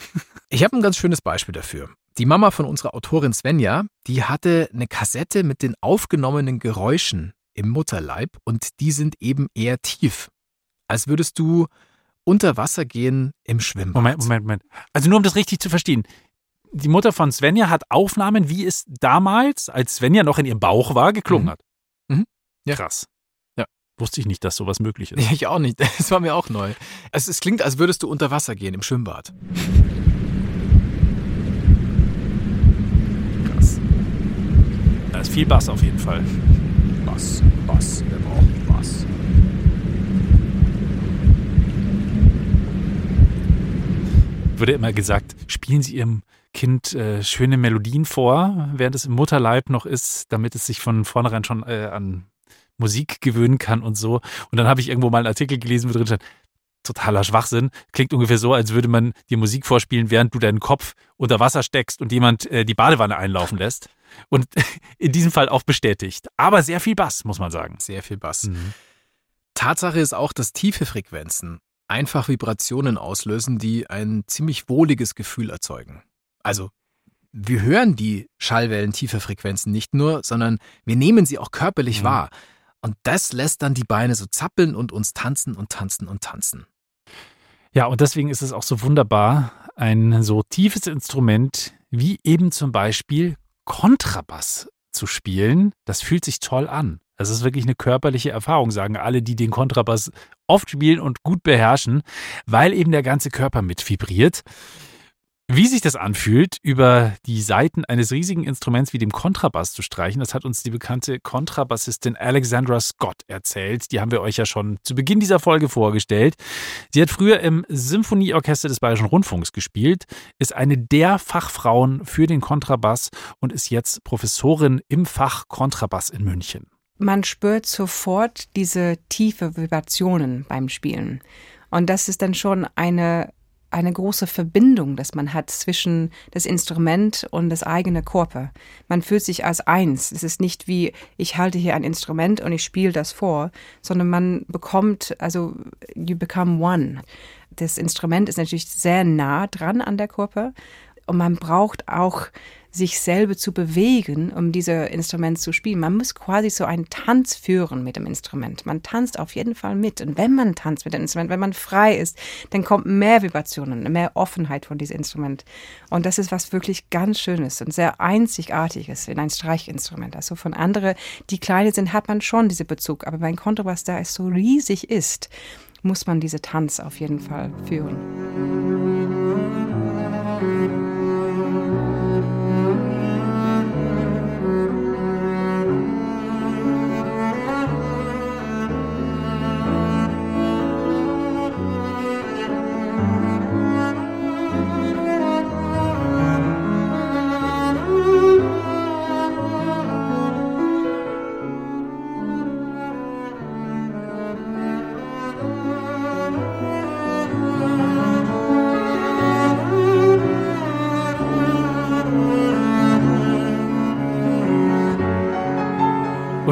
Ich habe ein ganz schönes Beispiel dafür. Die Mama von unserer Autorin Svenja, die hatte eine Kassette mit den aufgenommenen Geräuschen im Mutterleib und die sind eben eher tief. Als würdest du unter Wasser gehen im Schwimmbad. Moment, Moment, Moment. Also nur um das richtig zu verstehen. Die Mutter von Svenja hat Aufnahmen, wie es damals, als Svenja noch in ihrem Bauch war, geklungen Mhm. hat. Mhm. Ja. Krass. Ja. Wusste ich nicht, dass sowas möglich ist. <laughs> Ich auch nicht. Das war mir auch neu. Es, es klingt, als würdest du unter Wasser gehen im Schwimmbad. Krass. Da ist viel Bass auf jeden Fall. Bass, Bass, wir brauchen Bass. Wurde immer gesagt, spielen Sie Ihrem Kind äh, schöne Melodien vor, während es im Mutterleib noch ist, damit es sich von vornherein schon äh, an Musik gewöhnen kann und so. Und dann habe ich irgendwo mal einen Artikel gelesen, wo drin stand, totaler Schwachsinn. Klingt ungefähr so, als würde man dir Musik vorspielen, während du deinen Kopf unter Wasser steckst und jemand äh, die Badewanne einlaufen lässt. Und <laughs> in diesem Fall auch bestätigt. Aber sehr viel Bass, muss man sagen. Sehr viel Bass. Mhm. Tatsache ist auch, dass tiefe Frequenzen einfach Vibrationen auslösen, die ein ziemlich wohliges Gefühl erzeugen. Also, wir hören die Schallwellen tiefer Frequenzen nicht nur, sondern wir nehmen sie auch körperlich Mhm. wahr. Und das lässt dann die Beine so zappeln und uns tanzen und tanzen und tanzen. Ja, und deswegen ist es auch so wunderbar, ein so tiefes Instrument wie eben zum Beispiel Kontrabass zu spielen. Das fühlt sich toll an. Das ist wirklich eine körperliche Erfahrung, sagen alle, die den Kontrabass oft spielen und gut beherrschen, weil eben der ganze Körper mit vibriert. Wie sich das anfühlt, über die Saiten eines riesigen Instruments wie dem Kontrabass zu streichen, das hat uns die bekannte Kontrabassistin Alexandra Scott erzählt. Die haben wir euch ja schon zu Beginn dieser Folge vorgestellt. Sie hat früher im Symphonieorchester des Bayerischen Rundfunks gespielt, ist eine der Fachfrauen für den Kontrabass und ist jetzt Professorin im Fach Kontrabass in München. Man spürt sofort diese tiefe Vibrationen beim Spielen. Und das ist dann schon eine eine große Verbindung, dass man hat zwischen das Instrument und das eigene Körper. Man fühlt sich als eins. Es ist nicht wie, ich halte hier ein Instrument und ich spiele das vor, sondern man bekommt, also you become one. Das Instrument ist natürlich sehr nah dran an der Körper und man braucht auch sich selber zu bewegen, um dieses Instrument zu spielen. Man muss quasi so einen Tanz führen mit dem Instrument. Man tanzt auf jeden Fall mit. Und wenn man tanzt mit dem Instrument, wenn man frei ist, dann kommt mehr Vibrationen, mehr Offenheit von diesem Instrument. Und das ist was wirklich ganz Schönes und sehr Einzigartiges in ein Streichinstrument. Also von anderen, die kleine sind, hat man schon diesen Bezug. Aber beim Kontrabass, da es so riesig ist, muss man diese Tanz auf jeden Fall führen.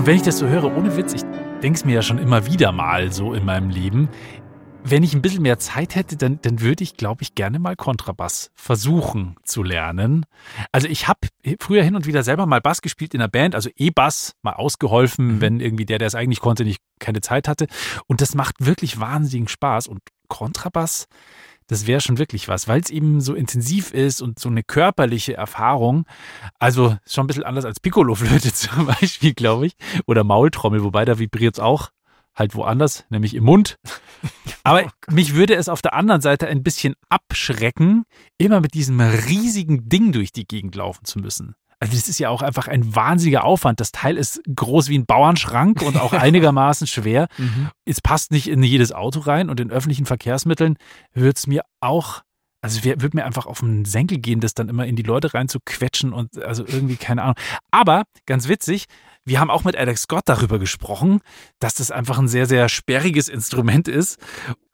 Und wenn ich das so höre, ohne Witz, ich denke es mir ja schon immer wieder mal so in meinem Leben, wenn ich ein bisschen mehr Zeit hätte, dann, dann würde ich, glaube ich, gerne mal Kontrabass versuchen zu lernen. Also ich habe früher hin und wieder selber mal Bass gespielt in der Band, also E-Bass, mal ausgeholfen, mhm. wenn irgendwie der, der es eigentlich konnte, nicht keine Zeit hatte. Und das macht wirklich wahnsinnigen Spaß. Und Kontrabass, das wäre schon wirklich was, weil es eben so intensiv ist und so eine körperliche Erfahrung. Also schon ein bisschen anders als Piccolo-Flöte <laughs> zum Beispiel, glaube ich. Oder Maultrommel, wobei da vibriert es auch halt woanders, nämlich im Mund. <laughs> Aber mich würde es auf der anderen Seite ein bisschen abschrecken, immer mit diesem riesigen Ding durch die Gegend laufen zu müssen. Also das ist ja auch einfach ein wahnsinniger Aufwand. Das Teil ist groß wie ein Bauernschrank und auch <laughs> einigermaßen schwer. Mhm. Es passt nicht in jedes Auto rein und in öffentlichen Verkehrsmitteln wird es mir auch, also es wird mir einfach auf den Senkel gehen, das dann immer in die Leute rein zu quetschen und also irgendwie keine Ahnung. Aber ganz witzig, wir haben auch mit Alex Scott darüber gesprochen, dass das einfach ein sehr, sehr sperriges Instrument ist.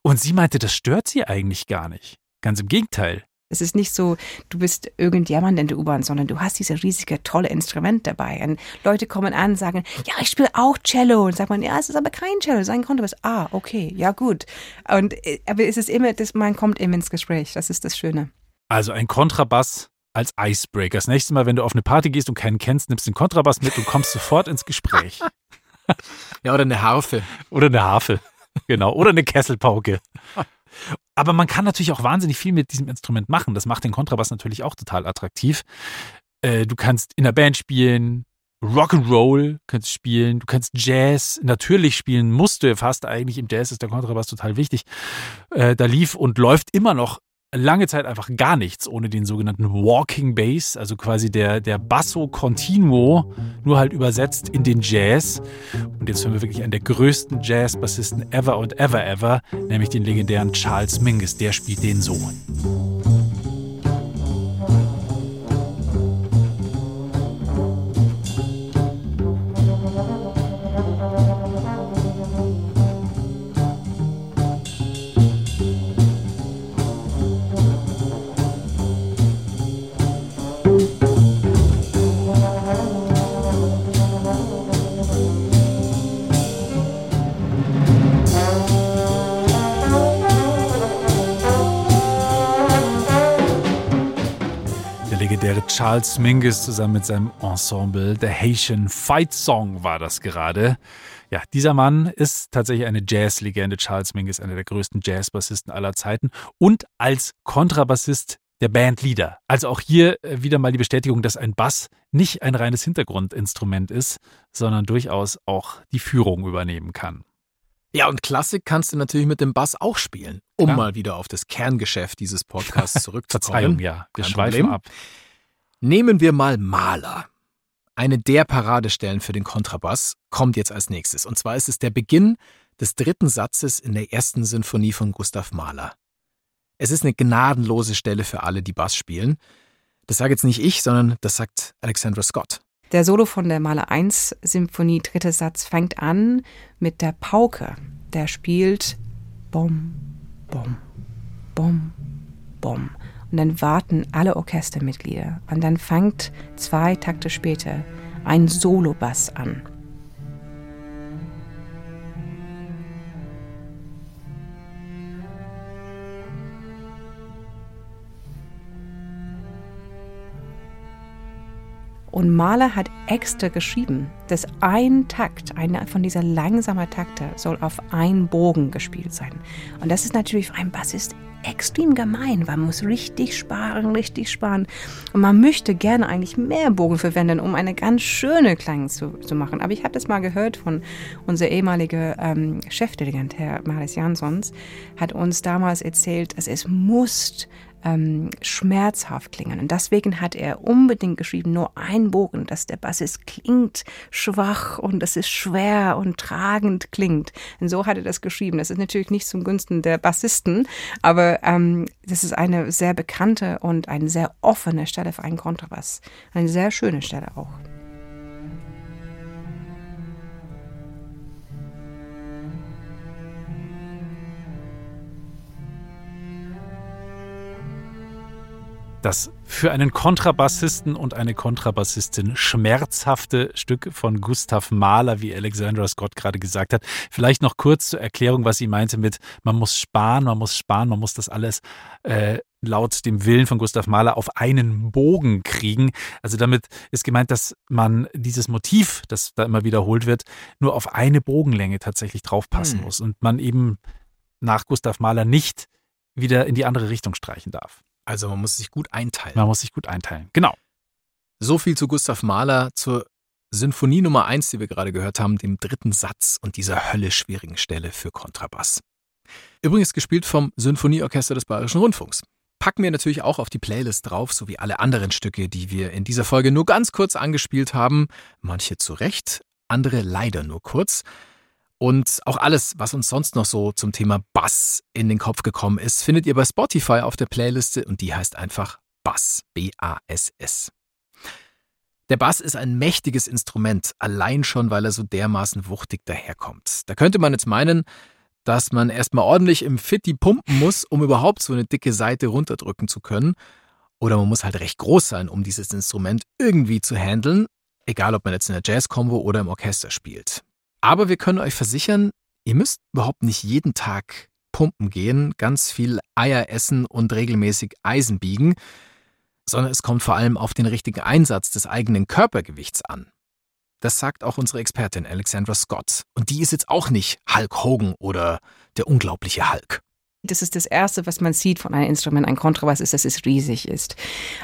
Und sie meinte, das stört sie eigentlich gar nicht. Ganz im Gegenteil. Es ist nicht so, du bist irgendjemand in der U-Bahn, sondern du hast dieses riesige, tolle Instrument dabei. Und Leute kommen an und sagen, ja, ich spiele auch Cello. Und sagt man, ja, es ist aber kein Cello, es ist ein Kontrabass. Ah, okay, ja gut. Und, äh, aber es ist immer, das, man kommt immer ins Gespräch. Das ist das Schöne. Also ein Kontrabass als Icebreaker. Das nächste Mal, wenn du auf eine Party gehst und keinen kennst, nimmst du den Kontrabass mit und kommst sofort ins Gespräch. <laughs> ja, oder eine Harfe. Oder eine Harfe. Genau. Oder eine Kesselpauke. <laughs> Aber man kann natürlich auch wahnsinnig viel mit diesem Instrument machen. Das macht den Kontrabass natürlich auch total attraktiv. Äh, du kannst in der Band spielen, Rock'n'Roll kannst spielen, du kannst Jazz natürlich spielen, musst du fast eigentlich im Jazz ist der Kontrabass total wichtig. Äh, da lief und läuft immer noch lange Zeit einfach gar nichts ohne den sogenannten Walking Bass, also quasi der, der Basso Continuo, nur halt übersetzt in den Jazz. Und jetzt hören wir wirklich einen der größten Jazz-Bassisten ever und ever ever, nämlich den legendären Charles Mingus. Der spielt den so. Charles Mingus zusammen mit seinem Ensemble. The Haitian Fight Song war das gerade. Ja, dieser Mann ist tatsächlich eine Jazzlegende. Charles Mingus, einer der größten Jazzbassisten aller Zeiten und als Kontrabassist der Bandleader. Also auch hier äh, wieder mal die Bestätigung, dass ein Bass nicht ein reines Hintergrundinstrument ist, sondern durchaus auch die Führung übernehmen kann. Ja, und Klassik kannst du natürlich mit dem Bass auch spielen, um Klar. mal wieder auf das Kerngeschäft dieses Podcasts <laughs> zurückzukommen. Verzeihung, ja. Wir Kein schweifen Problem. ab. Nehmen wir mal Mahler. Eine der Paradestellen für den Kontrabass kommt jetzt als nächstes. Und zwar ist es der Beginn des dritten Satzes in der ersten Sinfonie von Gustav Mahler. Es ist eine gnadenlose Stelle für alle, die Bass spielen. Das sage jetzt nicht ich, sondern das sagt Alexandra Scott. Der Solo von der Maler 1 Symphonie, dritter Satz, fängt an mit der Pauke. Der spielt Bom, Bom, Bom, Bom. Und dann warten alle Orchestermitglieder. Und dann fängt zwei Takte später ein Solobass an. Und Mahler hat extra geschrieben, dass ein Takt, einer von dieser langsamen Takte, soll auf einen Bogen gespielt sein. Und das ist natürlich für einen Bassist extrem gemein. Man muss richtig sparen, richtig sparen. Und man möchte gerne eigentlich mehr Bogen verwenden, um eine ganz schöne Klang zu, zu machen. Aber ich habe das mal gehört von unser ehemaliger ähm, Chefdirigent, Herr Maris Jansons, hat uns damals erzählt, dass es muss ähm, schmerzhaft klingen. Und deswegen hat er unbedingt geschrieben, nur ein Bogen, dass der Bassist klingt schwach und dass es schwer und tragend klingt. Und so hat er das geschrieben. Das ist natürlich nicht zum Gunsten der Bassisten, aber ähm, das ist eine sehr bekannte und eine sehr offene Stelle für einen Kontrabass. Eine sehr schöne Stelle auch. Das für einen Kontrabassisten und eine Kontrabassistin schmerzhafte Stück von Gustav Mahler, wie Alexandra Scott gerade gesagt hat. Vielleicht noch kurz zur Erklärung, was sie meinte mit, man muss sparen, man muss sparen, man muss das alles äh, laut dem Willen von Gustav Mahler auf einen Bogen kriegen. Also damit ist gemeint, dass man dieses Motiv, das da immer wiederholt wird, nur auf eine Bogenlänge tatsächlich draufpassen Hm. muss und man eben nach Gustav Mahler nicht wieder in die andere Richtung streichen darf. Also man muss sich gut einteilen. Man muss sich gut einteilen. Genau. So viel zu Gustav Mahler, zur Sinfonie Nummer 1, die wir gerade gehört haben, dem dritten Satz und dieser höllisch schwierigen Stelle für Kontrabass. Übrigens gespielt vom Sinfonieorchester des Bayerischen Rundfunks. Packen wir natürlich auch auf die Playlist drauf, sowie alle anderen Stücke, die wir in dieser Folge nur ganz kurz angespielt haben. Manche zu Recht, andere leider nur kurz. Und auch alles, was uns sonst noch so zum Thema Bass in den Kopf gekommen ist, findet ihr bei Spotify auf der Playliste und die heißt einfach Bass. B-A-S-S. Der Bass ist ein mächtiges Instrument, allein schon, weil er so dermaßen wuchtig daherkommt. Da könnte man jetzt meinen, dass man erstmal ordentlich im Fitti pumpen muss, um überhaupt so eine dicke Seite runterdrücken zu können. Oder man muss halt recht groß sein, um dieses Instrument irgendwie zu handeln, egal ob man jetzt in der Jazz-Combo oder im Orchester spielt. Aber wir können euch versichern, ihr müsst überhaupt nicht jeden Tag pumpen gehen, ganz viel Eier essen und regelmäßig Eisen biegen, sondern es kommt vor allem auf den richtigen Einsatz des eigenen Körpergewichts an. Das sagt auch unsere Expertin Alexandra Scott. Und die ist jetzt auch nicht Hulk Hogan oder der unglaubliche Hulk. Das ist das Erste, was man sieht von einem Instrument, ein Kontrabass, ist, dass es riesig ist.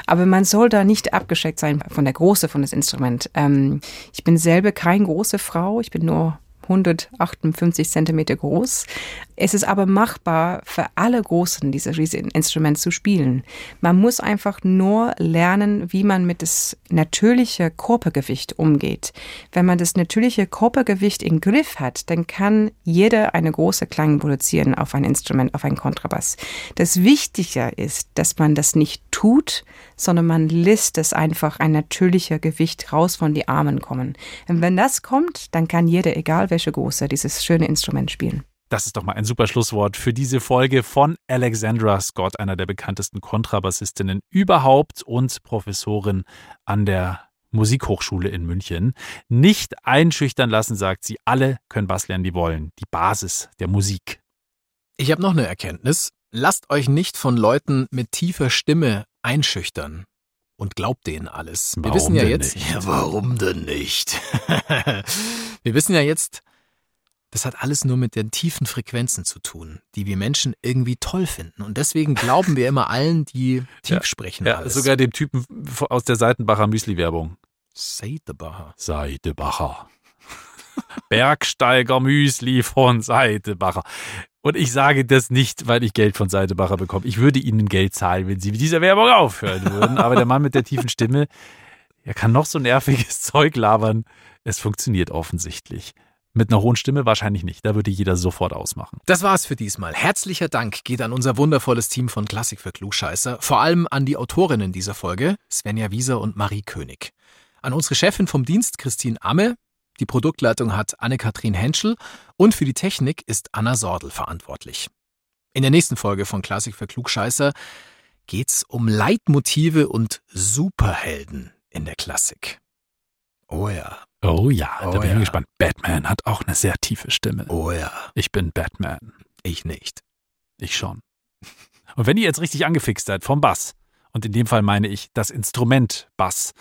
Aber man soll da nicht abgeschreckt sein von der Größe von das Instrument. Ähm, ich bin selber keine große Frau, ich bin nur 158 Zentimeter groß. Es ist aber machbar für alle Großen, dieses Instrument zu spielen. Man muss einfach nur lernen, wie man mit das natürliche Körpergewicht umgeht. Wenn man das natürliche Körpergewicht im Griff hat, dann kann jeder eine große Klang produzieren auf ein Instrument, auf ein Kontrabass. Das Wichtige ist, dass man das nicht tut, sondern man lässt es einfach ein natürlicher Gewicht raus von die Armen kommen. Und wenn das kommt, dann kann jeder, egal welche Größe, dieses schöne Instrument spielen. Das ist doch mal ein super Schlusswort für diese Folge von Alexandra Scott, einer der bekanntesten Kontrabassistinnen überhaupt und Professorin an der Musikhochschule in München. Nicht einschüchtern lassen, sagt sie, alle können Bass lernen, die wollen. Die Basis der Musik. Ich habe noch eine Erkenntnis. Lasst euch nicht von Leuten mit tiefer Stimme einschüchtern. Und glaubt denen alles. Wir Warum wissen ja denn jetzt. nicht? Ja, <laughs> warum denn nicht? <laughs> wir wissen ja jetzt, das hat alles nur mit den tiefen Frequenzen zu tun, die wir Menschen irgendwie toll finden. Und deswegen glauben wir immer allen, die <laughs> tief Ja, sprechen. Ja, alles. sogar dem Typen aus der Seitenbacher Müsli-Werbung. Seidebacher. Seidebacher. Bergsteiger Müsli von Seidebacher. Und ich sage das nicht, weil ich Geld von Seidebacher bekomme. Ich würde Ihnen Geld zahlen, wenn Sie mit dieser Werbung aufhören würden. Aber der Mann mit der tiefen Stimme, er kann noch so nerviges <laughs> Zeug labern. Es funktioniert offensichtlich. Mit einer hohen Stimme wahrscheinlich nicht. Da würde jeder sofort ausmachen. Das war's für diesmal. Herzlicher Dank geht an unser wundervolles Team von Klassik für Klugscheißer. Vor allem an die Autorinnen dieser Folge, Svenja Wieser und Marie König. An unsere Chefin vom Dienst, Christine Amme. Die Produktleitung hat Anne-Kathrin Henschel. Und für die Technik ist Anna Sordel verantwortlich. In der nächsten Folge von Klassik für Klugscheißer geht's um Leitmotive und Superhelden in der Klassik. Oh ja. Oh ja, da Oh bin ich ja. gespannt. Batman hat auch eine sehr tiefe Stimme. Oh ja. Ich bin Batman. Ich nicht. Ich schon. Und wenn ihr jetzt richtig angefixt seid vom Bass, und in dem Fall meine ich das Instrument Bass,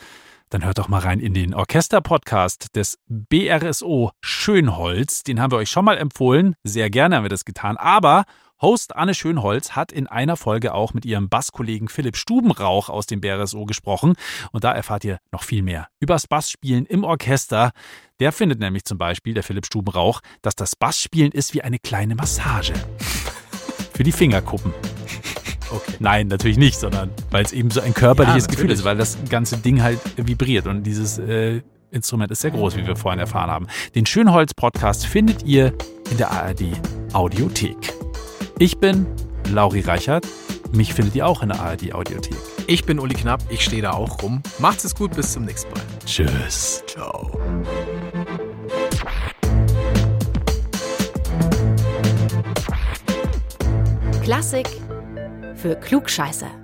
dann hört doch mal rein in den Orchester-Podcast des BRSO Schönholz. Den haben wir euch schon mal empfohlen. Sehr gerne haben wir das getan. Aber Host Anne Schönholz hat in einer Folge auch mit ihrem Basskollegen Philipp Stubenrauch aus dem BRSO gesprochen. Und da erfahrt ihr noch viel mehr übers Bassspielen im Orchester. Der findet nämlich zum Beispiel, der Philipp Stubenrauch, dass das Bassspielen ist wie eine kleine Massage. Für die Fingerkuppen. Okay. Nein, natürlich nicht, sondern weil es eben so ein körperliches Ja, Gefühl ist, weil das ganze Ding halt vibriert und dieses äh, Instrument ist sehr groß, wie wir vorhin erfahren haben. Den Schönholz-Podcast findet ihr in der ARD Audiothek. Ich bin Lauri Reichert. Mich findet ihr auch in der ARD Audiothek. Ich bin Uli Knapp, ich stehe da auch rum. Macht's es gut, bis zum nächsten Mal. Tschüss. Ciao. Klassik für Klugscheißer.